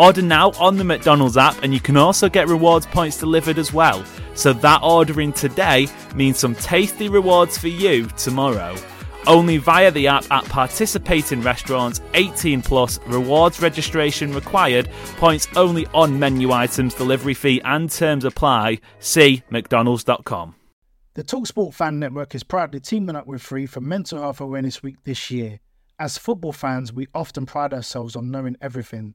Order now on the McDonald's app, and you can also get rewards points delivered as well. So that ordering today means some tasty rewards for you tomorrow. Only via the app at participating restaurants, 18 plus, rewards registration required, points only on menu items, delivery fee and terms apply. See McDonald's.com. The Talksport Fan Network is proudly teaming up with Free for Mental Health Awareness Week this year. As football fans, we often pride ourselves on knowing everything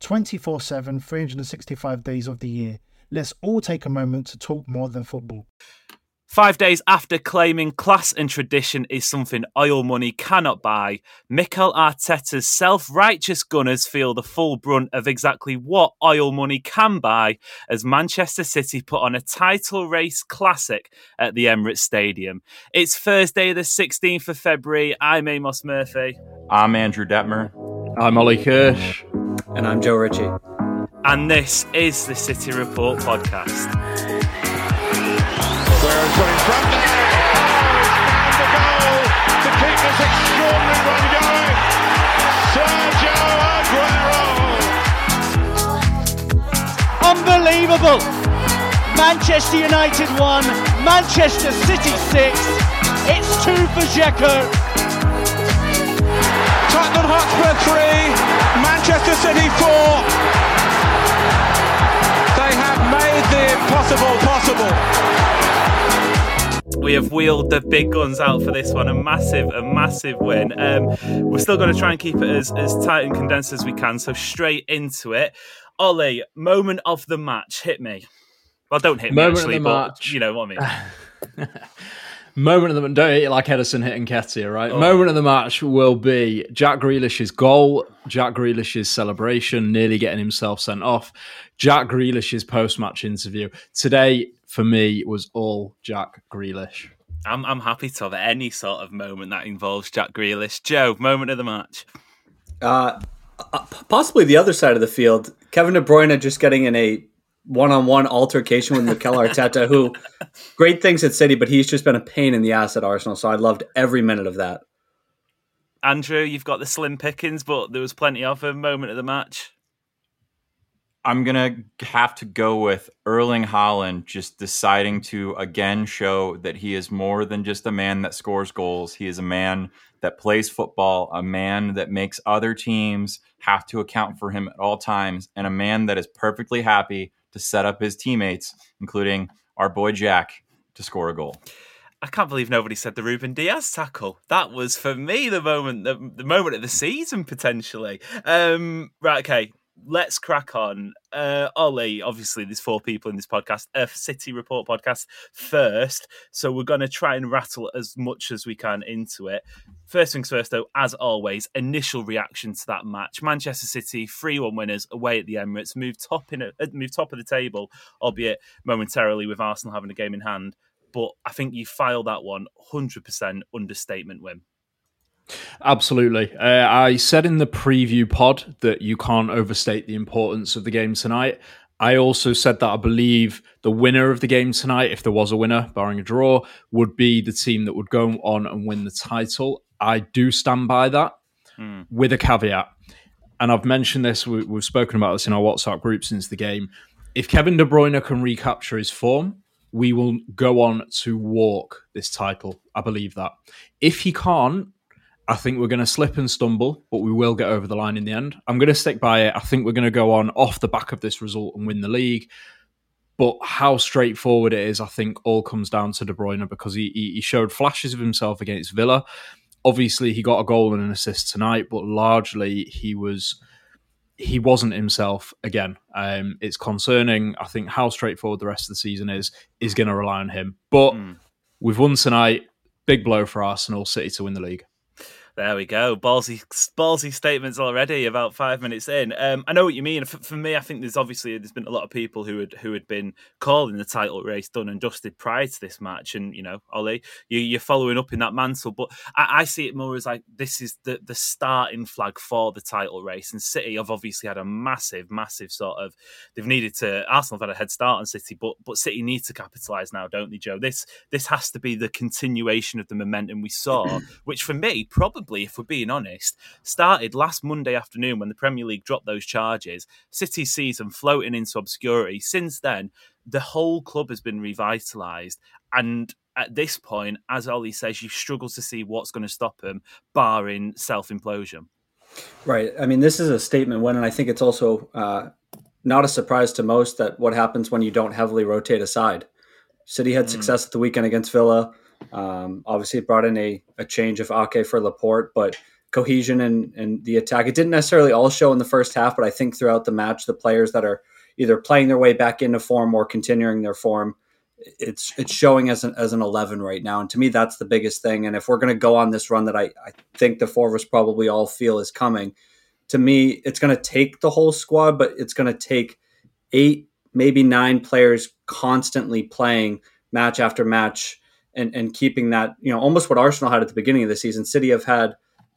24 7, 365 days of the year. Let's all take a moment to talk more than football. Five days after claiming class and tradition is something oil money cannot buy, Mikel Arteta's self righteous Gunners feel the full brunt of exactly what oil money can buy as Manchester City put on a title race classic at the Emirates Stadium. It's Thursday, the 16th of February. I'm Amos Murphy. I'm Andrew Dettmer. I'm Ollie Kirsch. And I'm Joe Ricci. And this is the City Report podcast. Aguero's got in front there. Oh, the goal to keep this extraordinary run going. Sergio Aguero. Unbelievable. Manchester United 1, Manchester City 6. It's 2 for Dzeko. Tottenham Hotspur 3, Manchester City 4. They have made the impossible possible we have wheeled the big guns out for this one. A massive, a massive win. Um, we're still going to try and keep it as, as tight and condensed as we can. So straight into it. Ollie, moment of the match. Hit me. Well, don't hit moment me actually, of the but match. you know what I mean. Moment of the don't hit it like Ederson hitting Nketiah, right? Oh. Moment of the match will be Jack Grealish's goal, Jack Grealish's celebration, nearly getting himself sent off, Jack Grealish's post-match interview. Today, for me, was all Jack Grealish. I'm I'm happy to have any sort of moment that involves Jack Grealish. Joe, moment of the match. Uh, possibly the other side of the field. Kevin De Bruyne just getting in a one-on-one altercation with Mikel Arteta, who great things at City, but he's just been a pain in the ass at Arsenal. So I loved every minute of that. Andrew, you've got the slim pickings, but there was plenty of a moment of the match. I'm gonna have to go with Erling Haaland just deciding to again show that he is more than just a man that scores goals. He is a man that plays football, a man that makes other teams have to account for him at all times, and a man that is perfectly happy to set up his teammates, including our boy Jack, to score a goal. I can't believe nobody said the Ruben Dias tackle. That was for me the moment, the, the moment of the season potentially. Um, right, okay, let's crack on. Uh, Ollie, obviously, there's four people in this podcast, a City Report podcast first. So we're going to try and rattle as much as we can into it. First things first, though, as always, initial reaction to that match. Manchester City, 3 1 winners away at the Emirates, moved top, in a, uh, moved top of the table, albeit momentarily with Arsenal having a game in hand. But I think you filed that one 100% understatement win. Absolutely. Uh, I said in the preview pod that you can't overstate the importance of the game tonight. I also said that I believe the winner of the game tonight, if there was a winner, barring a draw, would be the team that would go on and win the title. I do stand by that mm. with a caveat. And I've mentioned this, we, have spoken about this in our WhatsApp group since the game. If Kevin De Bruyne can recapture his form, we will go on to walk this title. I believe that. If he can't, I think we're going to slip and stumble, but we will get over the line in the end. I'm going to stick by it. I think we're going to go on off the back of this result and win the league. But how straightforward it is, I think, all comes down to De Bruyne because he, he showed flashes of himself against Villa. Obviously, he got a goal and an assist tonight, but largely he was he wasn't himself again. Um, it's concerning. I think how straightforward the rest of the season is is going to rely on him. But mm. we've won tonight. Big blow for Arsenal City to win the league. There we go. Ballsy, ballsy statements already. About five minutes in. Um, I know what you mean. For, for, me, I think there's obviously there's been a lot of people who had who had been calling the title race done and dusted prior to this match, and you know, Ollie, you, are following up in that mantle. But I, I, see it more as like this is the the starting flag for the title race, and City have obviously had a massive, massive sort of they've needed to. Arsenal have had a head start on City, but but City need to capitalise now, don't they, Joe? This this has to be the continuation of the momentum we saw, which for me probably probably, if we're being honest, started last Monday afternoon when the Premier League dropped those charges. City season floating into obscurity. Since then, the whole club has been revitalised. And at this point, as Ollie says, you struggle to see what's going to stop him, barring self implosion. Right. I mean, this is a statement when, and I think it's also uh, not a surprise to most that what happens when you don't heavily rotate aside. City had mm. success at the weekend against Villa. Um, obviously, it brought in a, a change of Ake for Laporte, but cohesion and, and the attack. It didn't necessarily all show in the first half, but I think throughout the match, the players that are either playing their way back into form or continuing their form, it's it's showing as an as an eleven right now. And to me, that's the biggest thing. And if we're going to go on this run that I, I think the four of us probably all feel is coming, to me, it's going to take the whole squad, but it's going to take eight, maybe nine players constantly playing match after match and and keeping that you know almost what Arsenal had at the beginning of the season. City have had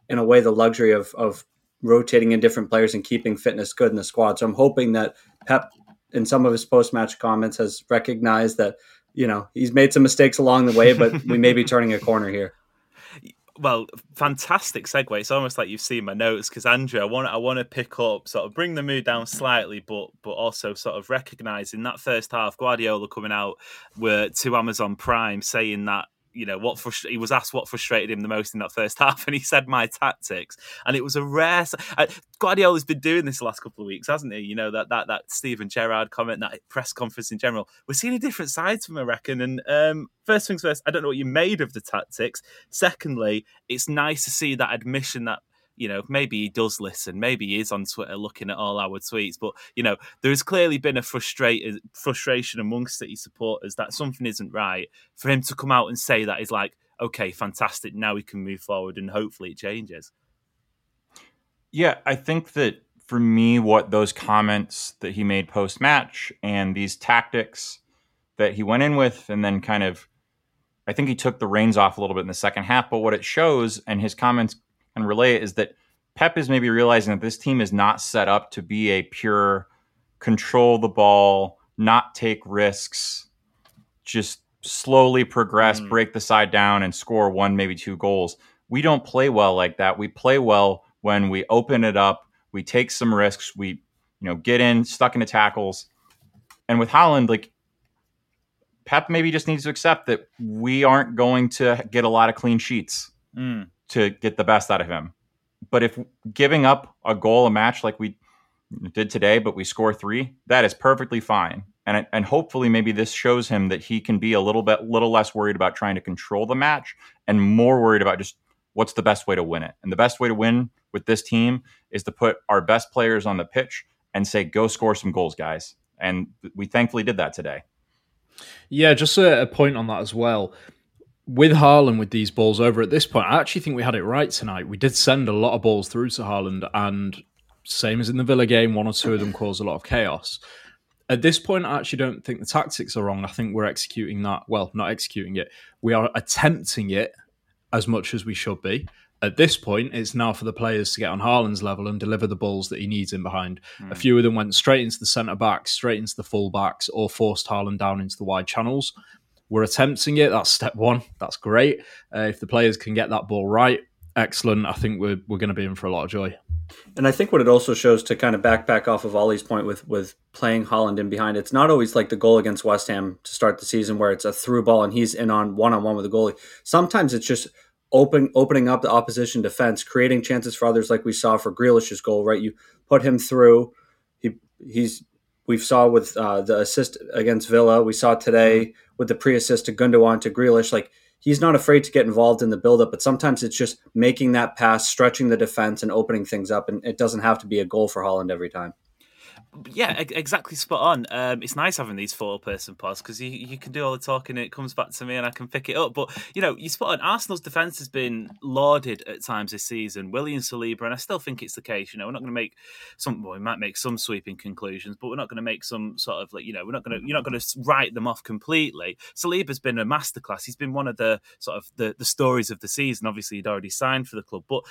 in a way the luxury of of rotating in different players and keeping fitness good in the squad. So I'm hoping that Pep in some of his post match comments has recognized that you know he's made some mistakes along the way, but we may be turning a corner here well, fantastic segue. It's almost like you've seen my notes because Andrew, I want I want to pick up, sort of bring the mood down slightly, but but also sort of recognizing that first half, Guardiola coming out were to Amazon Prime saying that you know what frust- he was asked what frustrated him the most in that first half, and he said my tactics, and it was a rare. Uh, Guardiola's been doing this the last couple of weeks, hasn't he? You know that that that Steven Gerrard comment, that press conference in general. We're seeing a different side from him, I reckon. And um, first things first, I don't know what you made of the tactics. Secondly, it's nice to see that admission that you know, maybe he does listen, maybe he is on Twitter looking at all our tweets, but you know, there has clearly been a frustrated uh, frustration amongst City supporters that something isn't right. For him to come out and say that is like, okay, fantastic. Now we can move forward, and hopefully it changes. Yeah, I think that for me, what those comments that he made post match and these tactics that he went in with, and then kind of, I think he took the reins off a little bit in the second half. But what it shows, and his comments and relay it is that Pep is maybe realizing that this team is not set up to be a pure control the ball, not take risks, just slowly progress, mm. break the side down, and score one, maybe two goals. We don't play well like that. We play well when we open it up, we take some risks, we you know get in, stuck into tackles. And with Haaland, like Pep maybe just needs to accept that we aren't going to get a lot of clean sheets. Mm to get the best out of him. But if giving up a goal a match like we did today, but we score three, that is perfectly fine. And and hopefully maybe this shows him that he can be a little bit little less worried about trying to control the match and more worried about just what's the best way to win it. And the best way to win with this team is to put our best players on the pitch and say, "Go score some goals, guys." And we thankfully did that today. Yeah, just a, a point on that as well with Haaland with these balls over at this point, I actually think we had it right tonight. We did send a lot of balls through to Haaland, and same as in the Villa game, one or two of them caused a lot of chaos. At this point, I actually don't think the tactics are wrong. I think we're executing that well, not executing it. We are attempting it as much as we should be. At this point, it's now for the players to get on Haaland's level and deliver the balls that he needs in behind. Mm. A few of them went straight into the centre backs, straight into the full backs, or forced Haaland down into the wide channels. We're attempting it. That's step one. That's great. Uh, if the players can get that ball right, excellent. I think we're we're going to be in for a lot of joy. And I think what it also shows to kind of backpack off of Ollie's point with with playing Haaland in behind, it's not always like the goal against West Ham to start the season where it's a through ball and he's in on one on one with the goalie. Sometimes it's just open opening up the opposition defense, creating chances for others, like we saw for Grealish's goal. Right, you put him through. He he's we saw with uh, the assist against Villa. We saw today with the pre-assist to Gundogan to Grealish. Like he's not afraid to get involved in the build-up, but sometimes it's just making that pass, stretching the defense, and opening things up. And it doesn't have to be a goal for Haaland every time yeah, exactly spot on. Um, it's nice having these four person pods because you, you can do all the talking and it comes back to me and I can pick it up. But, you know, you spot on. Arsenal's defence has been lauded at times this season. William Saliba, and I still think it's the case. You know, we're not going to make some, well, we might make some sweeping conclusions, but we're not going to make some sort of like, you know, we're not going to, you're not going to write them off completely. Saliba's been a masterclass. He's been one of the sort of the, the stories of the season. Obviously, he'd already signed for the club, but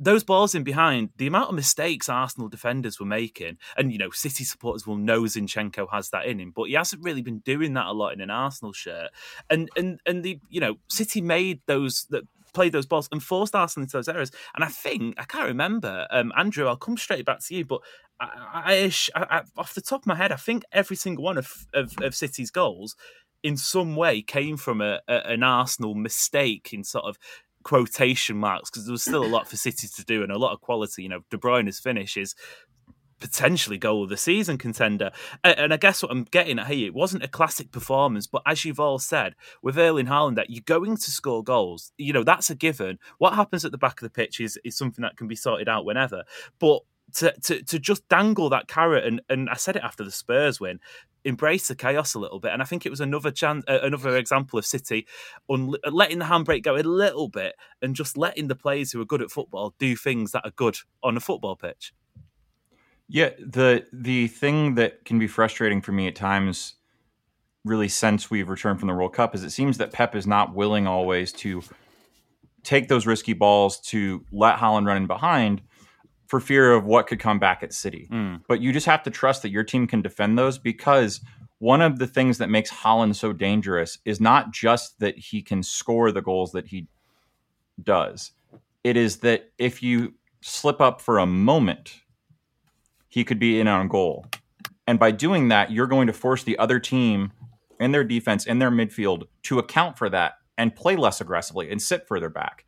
those balls in behind, the amount of mistakes Arsenal defenders were making, and you know, City supporters will know Zinchenko has that in him, but he hasn't really been doing that a lot in an Arsenal shirt. And and and the you know, City made those that played those balls and forced Arsenal into those errors. And I think I can't remember, um, Andrew. I'll come straight back to you, but I, I, I, off the top of my head, I think every single one of of, of City's goals in some way came from a, a, an Arsenal mistake in sort of quotation marks because there was still a lot for City to do and a lot of quality. You know, De Bruyne's finish is potentially goal of the season contender. And I guess what I'm getting at here, it wasn't a classic performance, but as you've all said, with Erling Haaland, that you're going to score goals. You know, that's a given. What happens at the back of the pitch is, is something that can be sorted out whenever. But to, to, to just dangle that carrot and, and I said it after the Spurs win, embrace the chaos a little bit. And I think it was another chance, uh, another example of City un- letting the handbrake go a little bit and just letting the players who are good at football do things that are good on a football pitch. Yeah, the the thing that can be frustrating for me at times, really since we've returned from the World Cup, is it seems that Pep is not willing always to take those risky balls to let Haaland run in behind for fear of what could come back at City. Mm. But you just have to trust that your team can defend those because one of the things that makes Haaland so dangerous is not just that he can score the goals that he does. It is that if you slip up for a moment, he could be in on goal. And by doing that, you're going to force the other team and their defense and their midfield to account for that and play less aggressively and sit further back.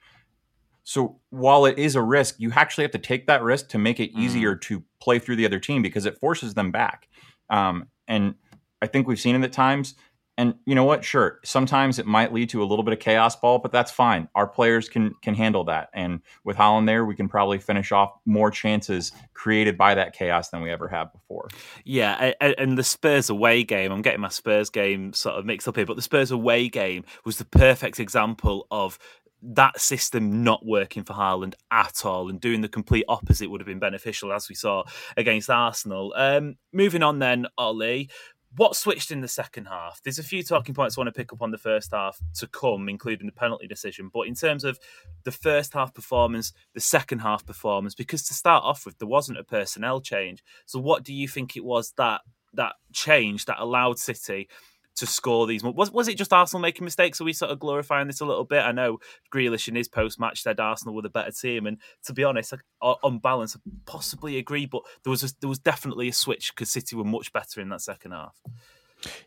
So while it is a risk, you actually have to take that risk to make it easier mm. to play through the other team because it forces them back. Um, and I think we've seen it at times. And you know what? Sure, sometimes it might lead to a little bit of chaos ball, but that's fine. Our players can can handle that. And with Haaland there, we can probably finish off more chances created by that chaos than we ever have before. Yeah, and the Spurs away game, I'm getting my Spurs game sort of mixed up here, but the Spurs away game was the perfect example of that system not working for Haaland at all and doing the complete opposite would have been beneficial, as we saw against Arsenal. Um, moving on then, Ollie. What switched in the second half? There's a few talking points I want to pick up on the first half to come, including the penalty decision. But in terms of the first half performance, the second half performance, because to start off with, there wasn't a personnel change. So, what do you think it was that that change that allowed City to score these. Was was it just Arsenal making mistakes? Are we sort of glorifying this a little bit? I know Grealish in his post match said Arsenal were the better team, and to be honest, on balance, I possibly agree. But there was a, there was definitely a switch because City were much better in that second half.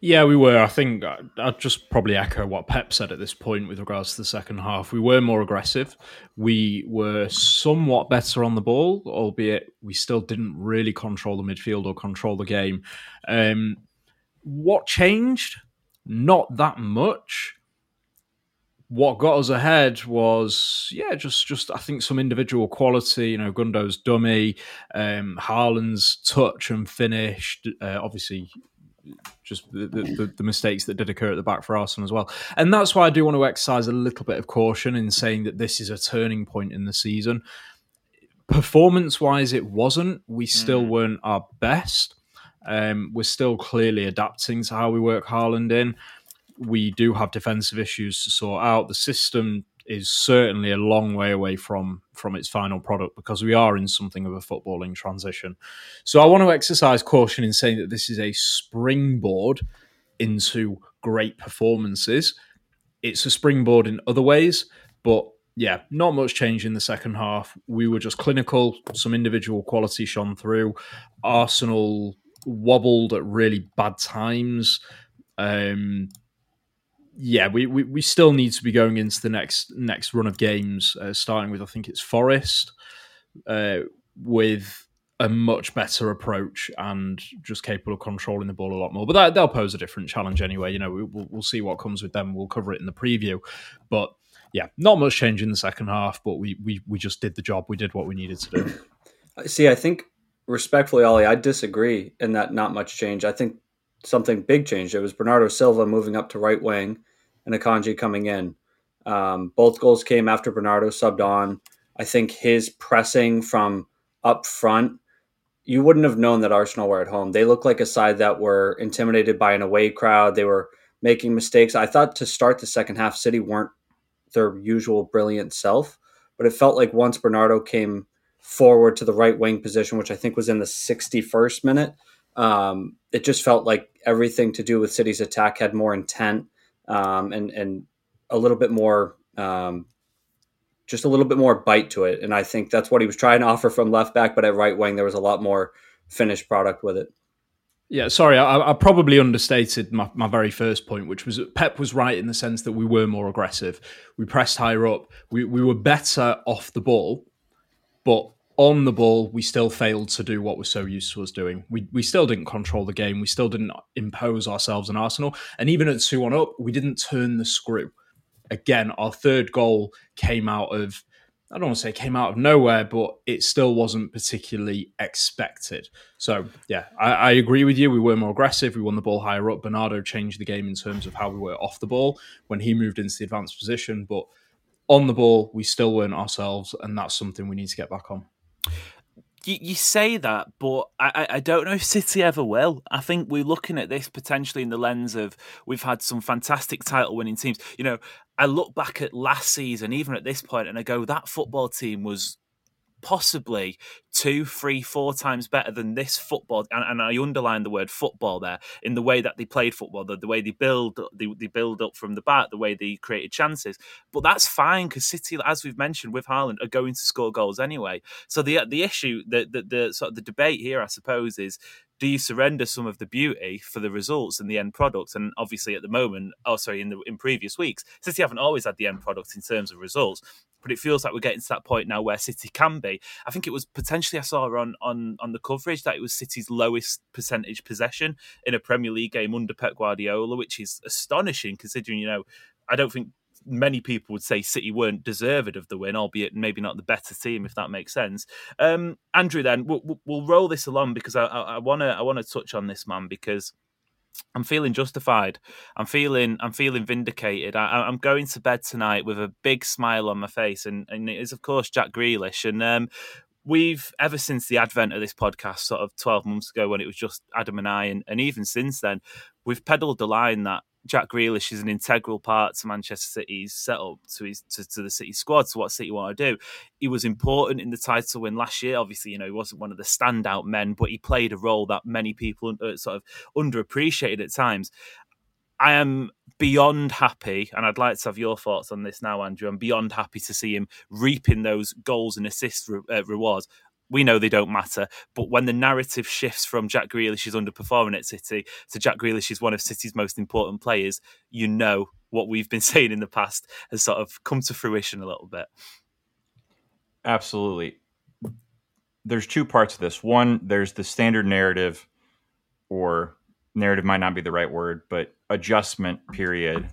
Yeah, we were. I think I'd just probably echo what Pep said at this point with regards to the second half. We were more aggressive. We were somewhat better on the ball, albeit we still didn't really control the midfield or control the game. Um, what changed? Not that much. What got us ahead was, yeah, just just I think some individual quality. You know, Gundo's dummy, um, Haaland's touch and finish. Uh, obviously, just the, the, the, mistakes that did occur at the back for Arsenal as well. And that's why I do want to exercise a little bit of caution in saying that this is a turning point in the season. Performance wise, it wasn't. We still mm. weren't our best. Um, we're still clearly adapting to how we work Haaland in. We do have defensive issues to sort out. The system is certainly a long way away from from its final product because we are in something of a footballing transition. So I want to exercise caution in saying that this is a springboard into great performances. It's a springboard in other ways, but yeah, not much change in the second half. We were just clinical. Some individual quality shone through. Arsenal wobbled at really bad times. Um, yeah, we, we, we still need to be going into the next next run of games, uh, starting with I think it's Forest, uh, with a much better approach and just capable of controlling the ball a lot more. But that, they'll pose a different challenge anyway. You know, we, will we'll see what comes with them. We'll cover it in the preview. But yeah, not much change in the second half, but we we we just did the job. We did what we needed to do. See, I think respectfully, Ollie, I disagree in that not much change. I think something big changed. It was Bernardo Silva moving up to right wing and Akanji coming in. Um, both goals came after Bernardo subbed on. I think his pressing from up front, you wouldn't have known that Arsenal were at home. They looked like a side that were intimidated by an away crowd. They were making mistakes. I thought to start the second half, City weren't their usual brilliant self, but it felt like once Bernardo came forward to the right wing position, which I think was in the 61st minute, um, it just felt like everything to do with City's attack had more intent um, and and a little bit more, um, just a little bit more bite to it. And I think that's what he was trying to offer from left back, but at right wing there was a lot more finished product with it. Yeah, sorry, I, I, probably understated my, my very first point, which was Pep was right in the sense that we were more aggressive. We pressed higher up. We, we were better off the ball, but on the ball, we still failed to do what we're so used to us doing. We we still didn't control the game. We still didn't impose ourselves on Arsenal. And even at 2 1 up, we didn't turn the screw. Again, our third goal came out of, I don't want to say came out of nowhere, but it still wasn't particularly expected. So, yeah, I, I agree with you. We were more aggressive. We won the ball higher up. Bernardo changed the game in terms of how we were off the ball when he moved into the advanced position. But on the ball, we still weren't ourselves. And that's something we need to get back on you, you say that, but I, I don't know if City ever will. I think we're looking at this potentially in the lens of we've had some fantastic title winning teams. You know, I look back at last season, even at this point, and I go, that football team was possibly two, three, four times better than this football. And, and, I underline the word football there in the way that they played football, the, the way they build, they, they build up from the back, the way they created chances. But that's fine because City, as we've mentioned with Haaland, are going to score goals anyway. So the the issue, the the, the sort of the debate here, I suppose, is do you surrender some of the beauty for the results and the end product? And obviously, at the moment, oh sorry, in the in previous weeks, City haven't always had the end product in terms of results, but it feels like we're getting to that point now where City can be. I think it was potentially I saw on on on the coverage that it was City's lowest percentage possession in a Premier League game under Pep Guardiola, which is astonishing considering you know I don't think many people would say City weren't deserved of the win, albeit maybe not the better team, if that makes sense. Um, Andrew, then we'll, we'll, roll this along because I want to I want to touch on this man because. I'm feeling justified. I'm feeling I'm feeling vindicated. I, am going to bed tonight with a big smile on my face, and, and it is of course Jack Grealish. And um, we've ever since the advent of this podcast, sort of 12 months ago when it was just Adam and I, and, and even since then, we've peddled the line that Jack Grealish is an integral part to Manchester City's setup, to his to, to, the City squad, to what City want to do. He was important in the title win last year. Obviously, you know he wasn't one of the standout men, but he played a role that many people uh, sort of underappreciated at times. I am beyond happy, and I'd like to have your thoughts on this now, Andrew. I'm beyond happy to see him reaping those goals and assist re- uh, rewards we know they don't matter. But when the narrative shifts from Jack Grealish is underperforming at City to Jack Grealish is one of City's most important players, you know what we've been saying in the past has sort of come to fruition a little bit. Absolutely. There's two parts of this. One, there's the standard narrative, or narrative might not be the right word, but adjustment period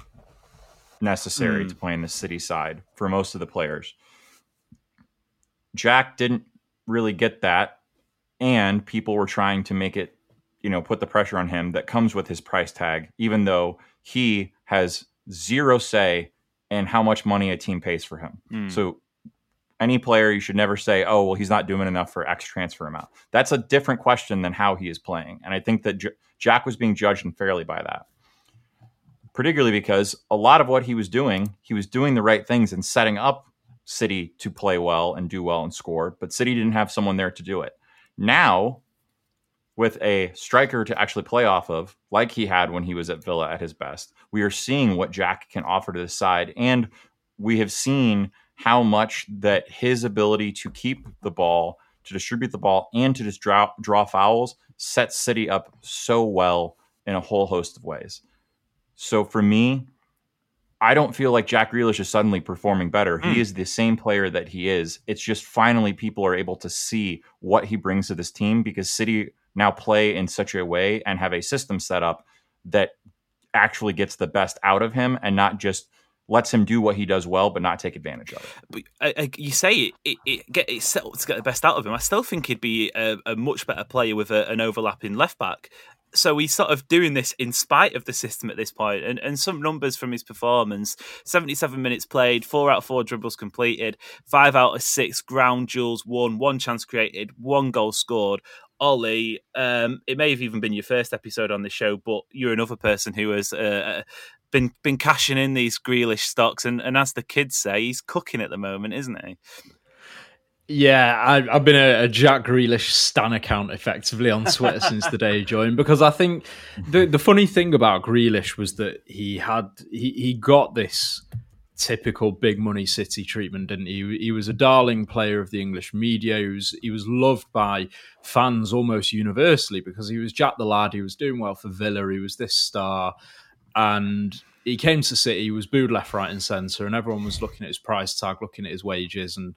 necessary mm. to play in the city side for most of the players. Jack didn't really get that. And people were trying to make it, you know, put the pressure on him that comes with his price tag, even though he has zero say in how much money a team pays for him. Mm. So any player, you should never say, oh, well, he's not doing enough for X transfer amount. That's a different question than how he is playing. And I think that J- Jack was being judged unfairly by that, particularly because a lot of what he was doing, he was doing the right things and setting up City to play well and do well and score, but City didn't have someone there to do it. Now, with a striker to actually play off of, like he had when he was at Villa at his best, we are seeing what Jack can offer to the side. And we have seen how much that his ability to keep the ball, to distribute the ball, and to just draw, draw fouls sets City up so well in a whole host of ways. So for me, I don't feel like Jack Grealish is suddenly performing better. Mm. He is the same player that he is. It's just finally people are able to see what he brings to this team because City now play in such a way and have a system set up that actually gets the best out of him and not just lets him do what he does well, but not take advantage of it. But I, I, you say it, it, get it's to get the best out of him. I still think he'd be a, a much better player with a, an overlapping left back. So he's sort of doing this in spite of the system at this point. And, and some numbers from his performance 77 minutes played, four out of four dribbles completed, five out of six ground duels won, one chance created, one goal scored. Ollie, um, it may have even been your first episode on the show, but you're another person who has uh, been been cashing in these Grealish stocks, and, and as the kids say, he's cooking at the moment, isn't he? Yeah, I, I've been a, a Jack Grealish stan account effectively on Twitter since the day he joined because I think the the funny thing about Grealish was that he had he, he got this typical big money city treatment, didn't he? He was a darling player of the English media. He was he was loved by fans almost universally because he was Jack the lad. He was doing well for Villa. He was this star, and he came to City. He was booed left, right, and centre, and everyone was looking at his price tag, looking at his wages, and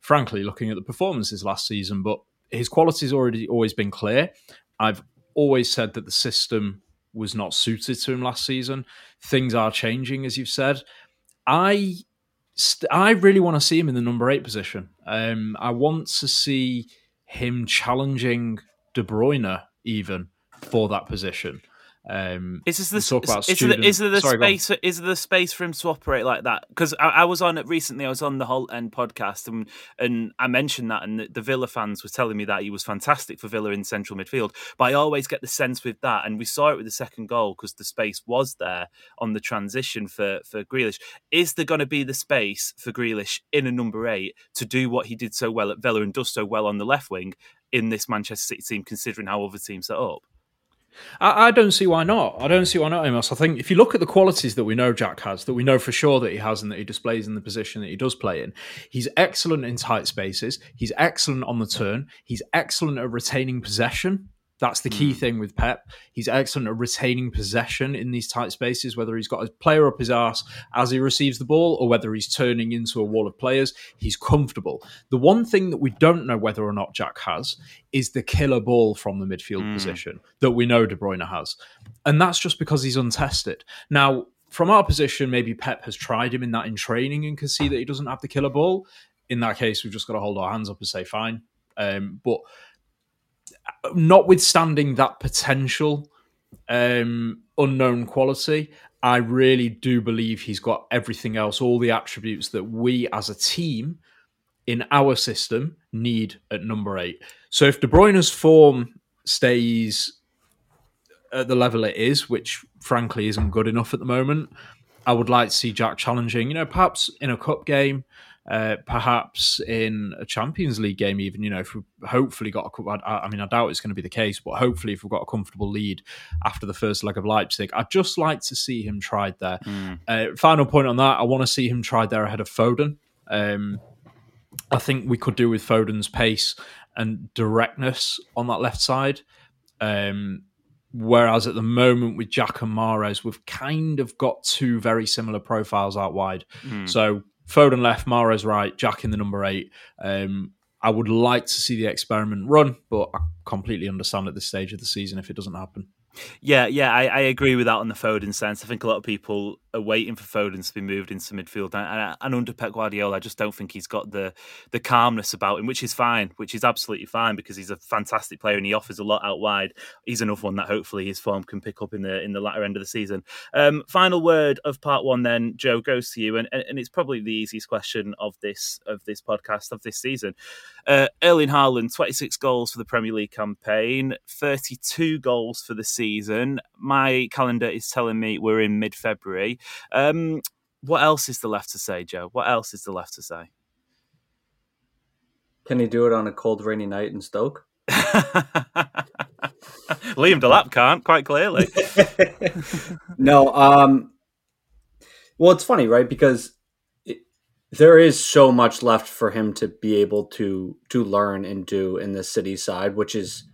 frankly looking at the performances last season. But his quality's already always been clear. I've always said that the system was not suited to him last season. Things are changing, as you've said. I st- I really want to see him in the number eight position. Um, I want to see him challenging De Bruyne even for that position. Um, Is this the, talk about is, there, student- is there the Sorry, space? Is there the space for him to operate like that? Because I, I was on it recently. I was on the Holte End podcast, and and I mentioned that, and the, the Villa fans were telling me that he was fantastic for Villa in central midfield. But I always get the sense with that, and we saw it with the second goal because the space was there on the transition for for Grealish. Is there going to be the space for Grealish in a number eight to do what he did so well at Villa and does so well on the left wing in this Manchester City team, considering how other teams set up? I, I don't see why not. I don't see why not, Amos. I think if you look at the qualities that we know Jack has, that we know for sure that he has and that he displays in the position that he does play in, he's excellent in tight spaces. He's excellent on the turn. He's excellent at retaining possession. That's the key thing with Pep. He's excellent at retaining possession in these tight spaces, whether he's got a player up his arse as he receives the ball or whether he's turning into a wall of players. He's comfortable. The one thing that we don't know whether or not Jack has is the killer ball from the midfield position that we know De Bruyne has. And that's just because he's untested. Now, from our position, maybe Pep has tried him in that in training and can see that he doesn't have the killer ball. In that case, we've just got to hold our hands up and say, fine. Um, but notwithstanding that potential um, unknown quality, I really do believe he's got everything else, all the attributes that we as a team in our system need at number eight. So if De Bruyne's form stays at the level it is, which frankly isn't good enough at the moment, I would like to see Jack challenging, you know, perhaps in a cup game, uh, perhaps in a Champions League game, even, you know, if we hopefully got a. I, I mean, I doubt it's going to be the case, but hopefully, if we've got a comfortable lead after the first leg of Leipzig, I'd just like to see him tried there. Uh, final point on that, I want to see him tried there ahead of Foden. Um, I think we could do with Foden's pace and directness on that left side. Um, whereas at the moment with Jack and Mahrez, we've kind of got two very similar profiles out wide. So Foden left, Mahrez right, Jack in the number eight. Um, I would like to see the experiment run, but I completely understand at this stage of the season if it doesn't happen. Yeah, yeah, I, I agree with that on the Foden sense. I think a lot of people are waiting for Foden to be moved into midfield, and, and, under Pep Guardiola, I just don't think he's got the the calmness about him, which is fine, which is absolutely fine because he's a fantastic player and he offers a lot out wide. He's another one that hopefully his form can pick up in the in the latter end of the season. Um, final word of part one, then Joe goes to you, and, and, it's probably the easiest question of this of this podcast of this season. Uh, Erling Haaland, 26 goals for the Premier League campaign, 32 goals for the season. My calendar is telling me we're in mid February. Um, what else is there left to say, Joe? What else is there left to say? Can he do it on a cold, rainy night in Stoke? Liam Delap can't, quite clearly. no. Um, well, it's funny, right? Because it, there is so much left for him to be able to to learn and do in the city side, which is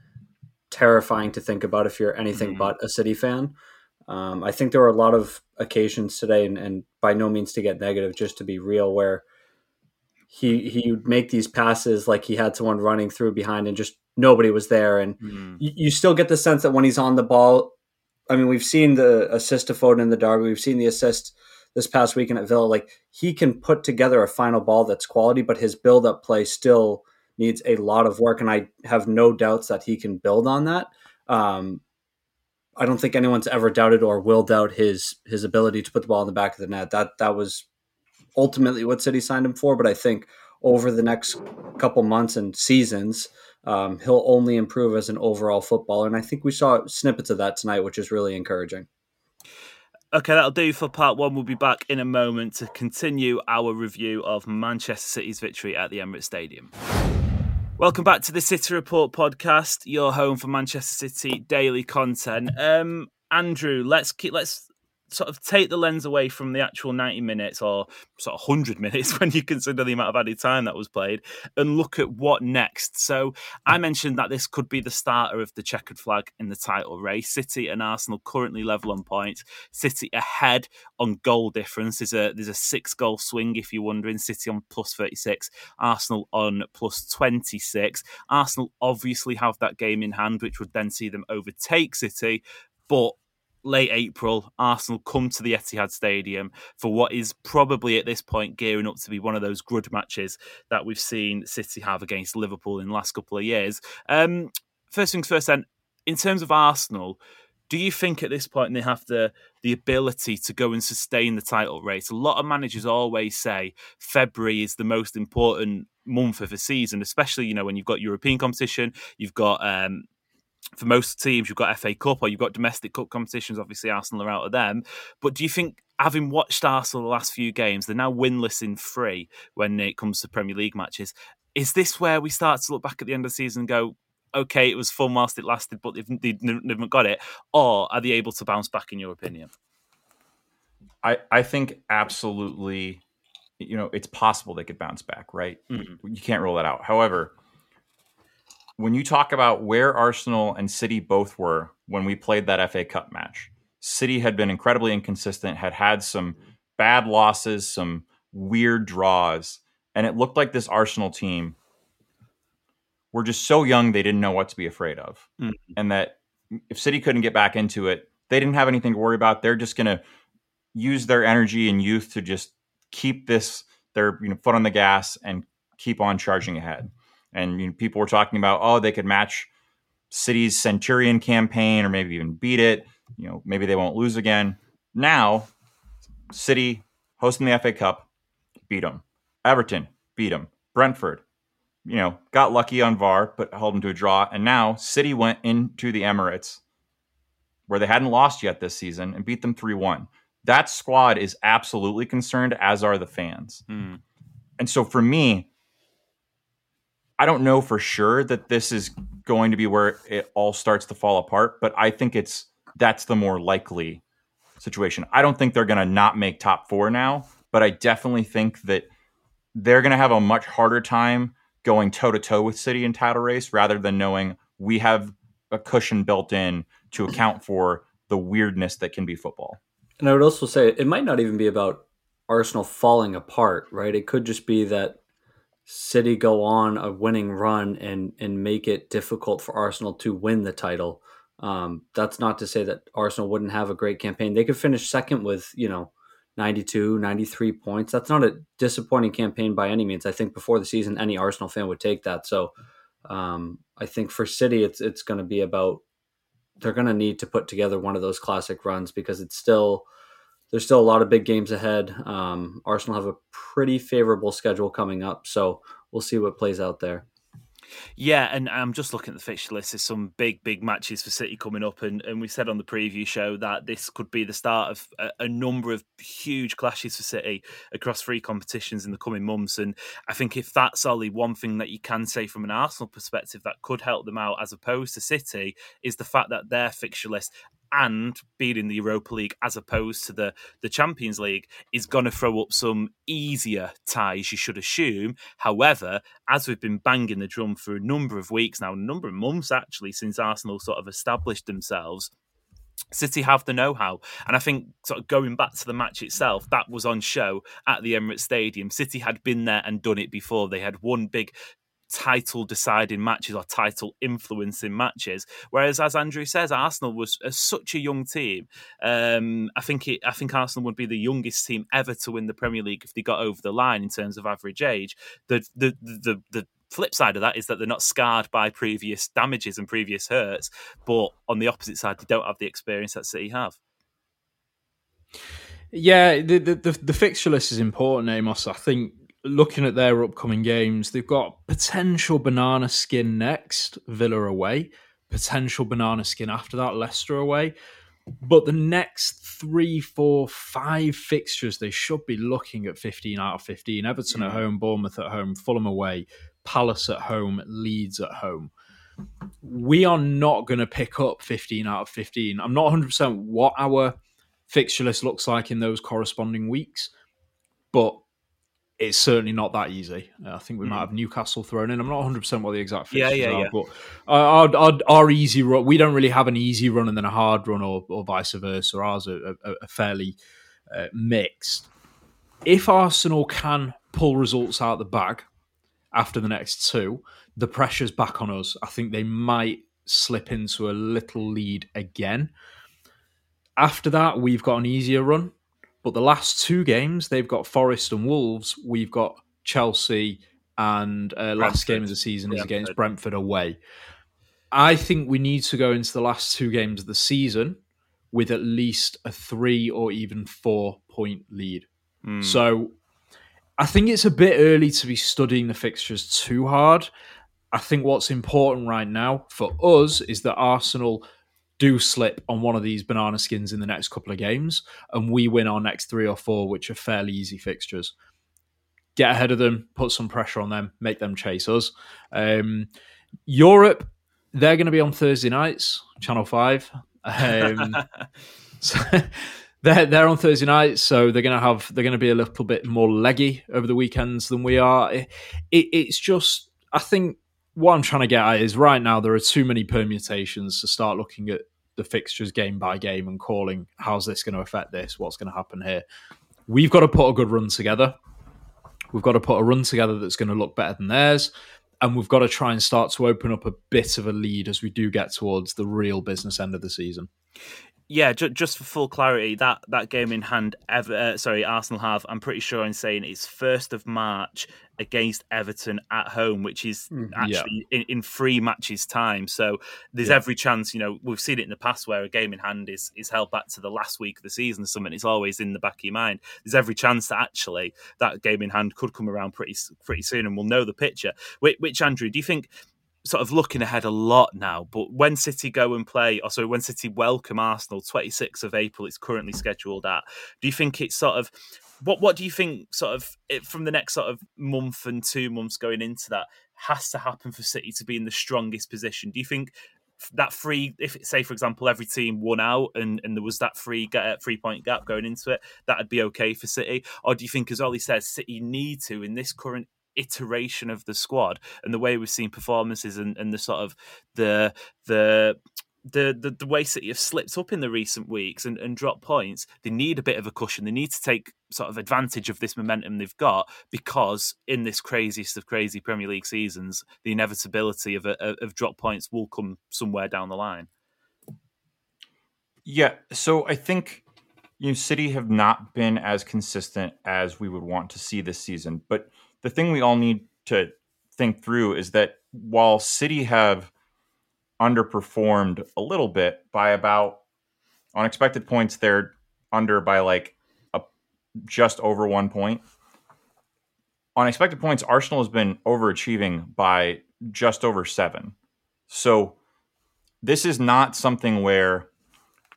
terrifying to think about if you're anything Mhm. but a city fan. Um, I think there were a lot of occasions today, and, and by no means to get negative, just to be real, where he he would make these passes like he had someone running through behind and just nobody was there, and Mm. you, you still get the sense that when he's on the ball, I mean, we've seen the assist to Foden in the derby, we've seen the assist this past weekend at Villa. Like he can put together a final ball that's quality, but his build up play still needs a lot of work, and I have no doubts that he can build on that. Um, I don't think anyone's ever doubted or will doubt his his ability to put the ball in the back of the net. That that was ultimately what City signed him for. But I think over the next couple months and seasons, um, he'll only improve as an overall footballer. And I think we saw snippets of that tonight, which is really encouraging. Okay, that'll do for part one. We'll be back in a moment to continue our review of Manchester City's victory at the Emirates Stadium. Welcome back to the City Report podcast, your home for Manchester City daily content. Um, Andrew, let's keep let's sort of take the lens away from the actual 90 minutes or sort of 100 minutes when you consider the amount of added time that was played and look at what next. So I mentioned that this could be the starter of the checkered flag in the title race. City and Arsenal currently level on points. City ahead on goal difference. There's a there's a six goal swing if you're wondering. City on plus 36, Arsenal on plus 26. Arsenal obviously have that game in hand, which would then see them overtake City, but late April, Arsenal come to the Etihad Stadium for what is probably at this point gearing up to be one of those grudge matches that we've seen City have against Liverpool in the last couple of years. Um, first things first, then, in terms of Arsenal, do you think at this point they have the the ability to go and sustain the title race? A lot of managers always say February is the most important month of a season, especially you know when you've got European competition, you've got um, for most teams, you've got FA Cup or you've got domestic cup competitions. Obviously, Arsenal are out of them. But do you think, having watched Arsenal the last few games, they're now winless in three when it comes to Premier League matches? Is this where we start to look back at the end of the season and go, okay, it was fun whilst it lasted, but they've, never got it? Or are they able to bounce back, in your opinion? I, I think absolutely, you know, it's possible they could bounce back, right? Mhm. You can't rule that out. However, when you talk about where Arsenal and City both were when we played that FA Cup match, City had been incredibly inconsistent, had had some bad losses, some weird draws, and it looked like this Arsenal team were just so young they didn't know what to be afraid of. Mhm. And that if City couldn't get back into it, they didn't have anything to worry about. They're just going to use their energy and youth to just keep this their you know foot on the gas and keep on charging ahead. And you know, people were talking about oh they could match City's Centurion campaign or maybe even beat it. You know maybe they won't lose again. Now City hosting the FA Cup beat them. Everton beat them. Brentford you know got lucky on VAR but held them to a draw. And now City went into the Emirates where they hadn't lost yet this season and beat them three one that squad is absolutely concerned, as are the fans. Hmm. And so for me, I don't know for sure that this is going to be where it all starts to fall apart, but I think it's that's the more likely situation. I don't think they're going to not make top four now, but I definitely think that they're going to have a much harder time going toe to toe with City in title race rather than knowing we have a cushion built in to account for the weirdness that can be football. And I would also say it might not even be about Arsenal falling apart, right? It could just be that City go on a winning run and and make it difficult for Arsenal to win the title. Um, that's not to say that Arsenal wouldn't have a great campaign. They could finish second with, you know, 92, 93 points. That's not a disappointing campaign by any means. I think before the season, any Arsenal fan would take that. So um, I think for City, it's it's going to be about they're going to need to put together one of those classic runs because it's still there's still a lot of big games ahead. Um, Arsenal have a pretty favorable schedule coming up, so we'll see what plays out there. Yeah, and I'm just looking at the fixture list. There's some big, big matches for City coming up, and, and we said on the preview show that this could be the start of a, a number of huge clashes for City across three competitions in the coming months. And I think if that's only one thing that you can say from an Arsenal perspective that could help them out, as opposed to City, is the fact that their fixture list and being in the Europa League as opposed to the, the Champions League is going to throw up some easier ties, you should assume. However, as we've been banging the drum for a number of weeks now, a number of months actually, since Arsenal sort of established themselves, City have the know-how, and I think sort of going back to the match itself, that was on show at the Emirates Stadium. City had been there and done it before. They had won big title deciding matches or title influencing matches. Whereas, as Andrew says, Arsenal was a, such a young team. Um, I think it, I think Arsenal would be the youngest team ever to win the Premier League if they got over the line in terms of average age. The the the, the flip side of that is that they're not scarred by previous damages and previous hurts, but on the opposite side, they don't have the experience that City have. Yeah, the the, the, the fixture list is important, Amos. I think looking at their upcoming games, they've got potential banana skin next, Villa away, potential banana skin after that, Leicester away. But the next three, four, five fixtures, they should be looking at 15 out of 15. Everton at home, Bournemouth at home, Fulham away, Palace at home, Leeds at home. We are not going to pick up 15 out of 15. I'm not 100% what our fixture list looks like in those corresponding weeks, but it's certainly not that easy. I think we mm. might have Newcastle thrown in. I'm not 100 percent what the exact fixtures yeah, yeah, are, yeah. but our, our, our, easy run. We don't really have an easy run and then a hard run, or, or vice versa. Ours are, are, are fairly uh, mixed. If Arsenal can pull results out the bag after the next two, the pressure's back on us. I think they might slip into a little lead again. After that, we've got an easier run. But the last two games, they've got Forest and Wolves. We've got Chelsea, and uh, last game of the season is against Brentford away. I think we need to go into the last two games of the season with at least a three or even four point lead. Mm. So I think it's a bit early to be studying the fixtures too hard. I think what's important right now for us is that Arsenal do slip on one of these banana skins in the next couple of games, and we win our next three or four, which are fairly easy fixtures. Get ahead of them, put some pressure on them, make them chase us. Um, Europe, they're going to be on Thursday nights, Channel Five. Um, so they're they're on Thursday nights, so they're going to have they're going to be a little bit more leggy over the weekends than we are. It, it, it's just I think what I'm trying to get at is right now there are too many permutations to start looking at the fixtures game by game and calling how's this going to affect this, what's going to happen here. We've got to put a good run together. We've got to put a run together that's going to look better than theirs. And we've got to try and start to open up a bit of a lead as we do get towards the real business end of the season yeah, ju- just for full clarity, that that game in hand, ever uh, sorry, Arsenal have. I'm pretty sure I'm saying it's first of March against Everton at home, which is mm, actually yeah. in, in, three matches time. So there's yeah. every chance. You know, we've seen it in the past where a game in hand is is held back to the last week of the season. Or something it's always in the back of your mind. There's every chance that actually that game in hand could come around pretty pretty soon, and we'll know the picture. Which, which Andrew, do you think? Sort of looking ahead a lot now. But when City go and play, or sorry, when City welcome Arsenal, 26th of April, it's currently scheduled at. Do you think it's sort of what? What do you think? Sort of it, from the next sort of month and two months going into that has to happen for City to be in the strongest position. Do you think? That free, if say for example, every team won out and, and there was that free get, uh, three point gap going into it, that'd be okay for City. Or do you think, as Ollie says, City need to in this current iteration of the squad and the way we've seen performances and, and the sort of the the the, the the way City have slipped up in the recent weeks and, and dropped points, they need a bit of a cushion. They need to take sort of advantage of this momentum they've got because in this craziest of crazy Premier League seasons, the inevitability of a, of drop points will come somewhere down the line. Yeah, so I think you know City have not been as consistent as we would want to see this season, but the thing we all need to think through is that while City have underperformed a little bit by about on expected points, they're under by like a just over one point. On expected points, Arsenal has been overachieving by just over seven. So this is not something where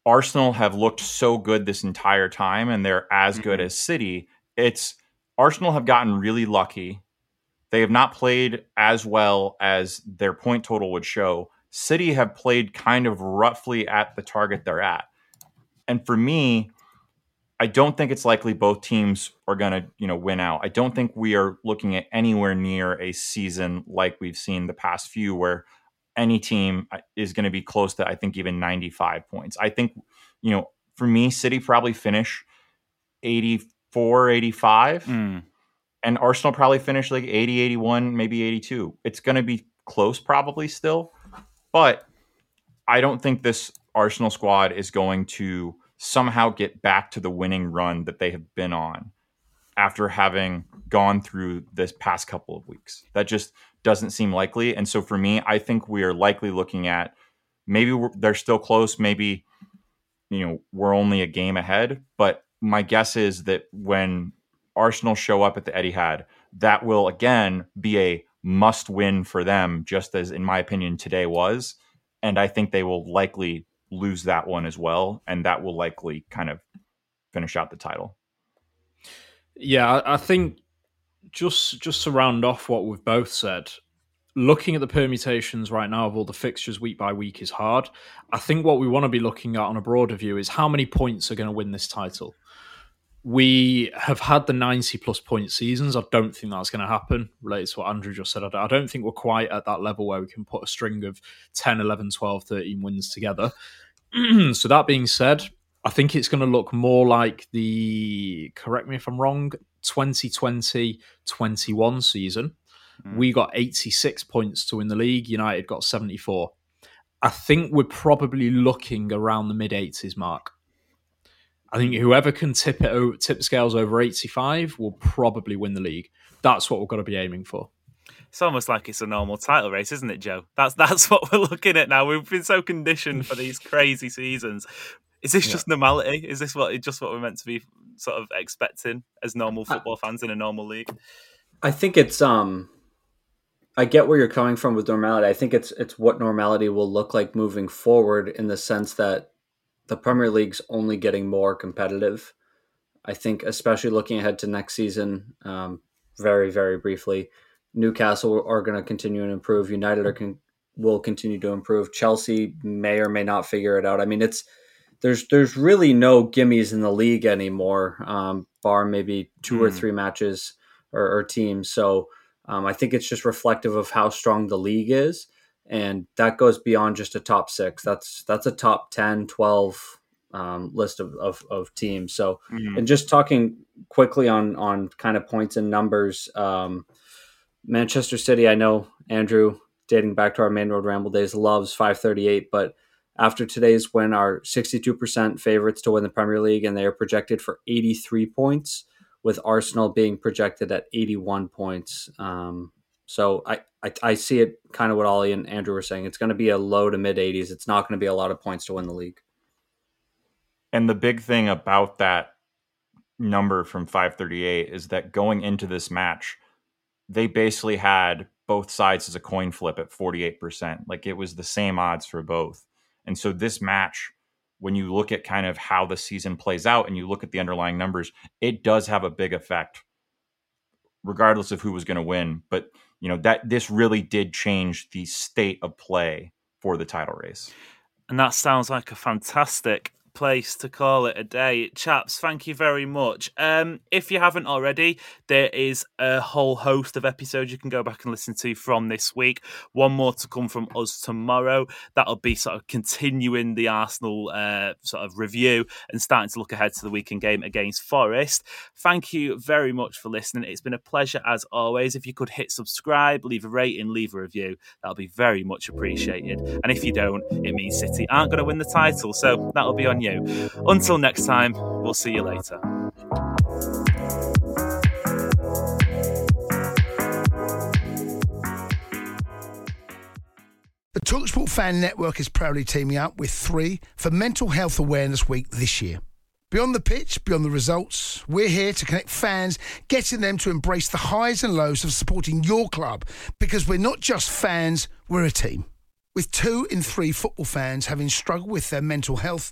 Arsenal have looked so good this entire time and they're as good mm-hmm. as City. It's Arsenal have gotten really lucky. They have not played as well as their point total would show. City have played kind of roughly at the target they're at. And for me, I don't think it's likely both teams are going to, you know, win out. I don't think we are looking at anywhere near a season like we've seen the past few where any team uh, is going to be close to, I think, even 95 points. I think, you know, for me, City probably finish 84, 85. Mm. And Arsenal probably finish like 80, 81, maybe 82. It's going to be close probably still. But I don't think this Arsenal squad is going to somehow get back to the winning run that they have been on after having gone through this past couple of weeks. That just doesn't seem likely. And so for me, I think we are likely looking at maybe they're still close, maybe you know, we're only a game ahead, but my guess is that when Arsenal show up at the Etihad, that will again be a must win for them just as in my opinion today was, and I think they will likely lose that one as well and that will likely kind of finish out the title. Yeah, I think just just to round off what we've both said, looking at the permutations right now of all the fixtures week by week is hard. I think what we want to be looking at on a broader view is how many points are going to win this title. We have had the 90 plus point seasons. I don't think that's going to happen, related to what Andrew just said. I don't think we're quite at that level where we can put a string of 10, 11, 12, 13 wins together. so, that being said, I think it's going to look more like the, correct me if I'm wrong, 2020 21 season. Mm. We got 86 points to win the league. United got 74. I think we're probably looking around the mid 80s mark. I think whoever can tip it over, tip scales over 85 will probably win the league. That's what we've got to be aiming for. It's almost like it's a normal title race, isn't it, Joe? That's that's what we're looking at now. We've been so conditioned for these crazy seasons. Is this yeah. just normality? Is this what just what we're meant to be sort of expecting as normal football fans in a normal league? I think it's um I get where you're coming from with normality. I think it's it's what normality will look like moving forward in the sense that the Premier League's only getting more competitive. I think, especially looking ahead to next season, um, very very briefly, Newcastle are going to continue to improve. United are con- will continue to improve. Chelsea may or may not figure it out. I mean, it's there's there's really no gimmies in the league anymore, um, bar maybe two mm. or hmm. three matches or, or teams. So um, I think it's just reflective of how strong the league is. And that goes beyond just a top six. That's that's a top 10, 12 um, list of, of, of, teams. So, mm-hmm. and just talking quickly on on kind of points and numbers, um, Manchester City. I know Andrew, dating back to our Maine Road ramble days, loves 538, but after today's win, are 62% favorites to win the Premier League, and they are projected for 83 points with Arsenal being projected at 81 points. Um, so I, I, I see it kind of what Ollie and Andrew were saying. It's going to be a low to mid 80s. It's not going to be a lot of points to win the league. And the big thing about that number from 538 is that going into this match, they basically had both sides as a coin flip at 48%. Like it was the same odds for both. And so this match when you look at kind of how the season plays out and you look at the underlying numbers, it does have a big effect, regardless of who was going to win. But you know that this really did change the state of play for the title race. And that sounds like a fantastic place to call it a day. Chaps, thank you very much. Um, if you haven't already, there is a whole host of episodes you can go back and listen to from this week. One more to come from us tomorrow. That'll be sort of continuing the Arsenal uh, sort of review and starting to look ahead to the weekend game against Forest. Thank you very much for listening. It's been a pleasure as always. If you could hit subscribe, leave a rating, leave a review, that'll be very much appreciated. And if you don't, it means City aren't going to win the title. So that'll be on you. Until next time, we'll see you later. The Talksport Fan Network is proudly teaming up with three for Mental Health Awareness Week this year. Beyond the pitch, beyond the results, we're here to connect fans, getting them to embrace the highs and lows of supporting your club because we're not just fans, we're a team. With two in three football fans having struggled with their mental health,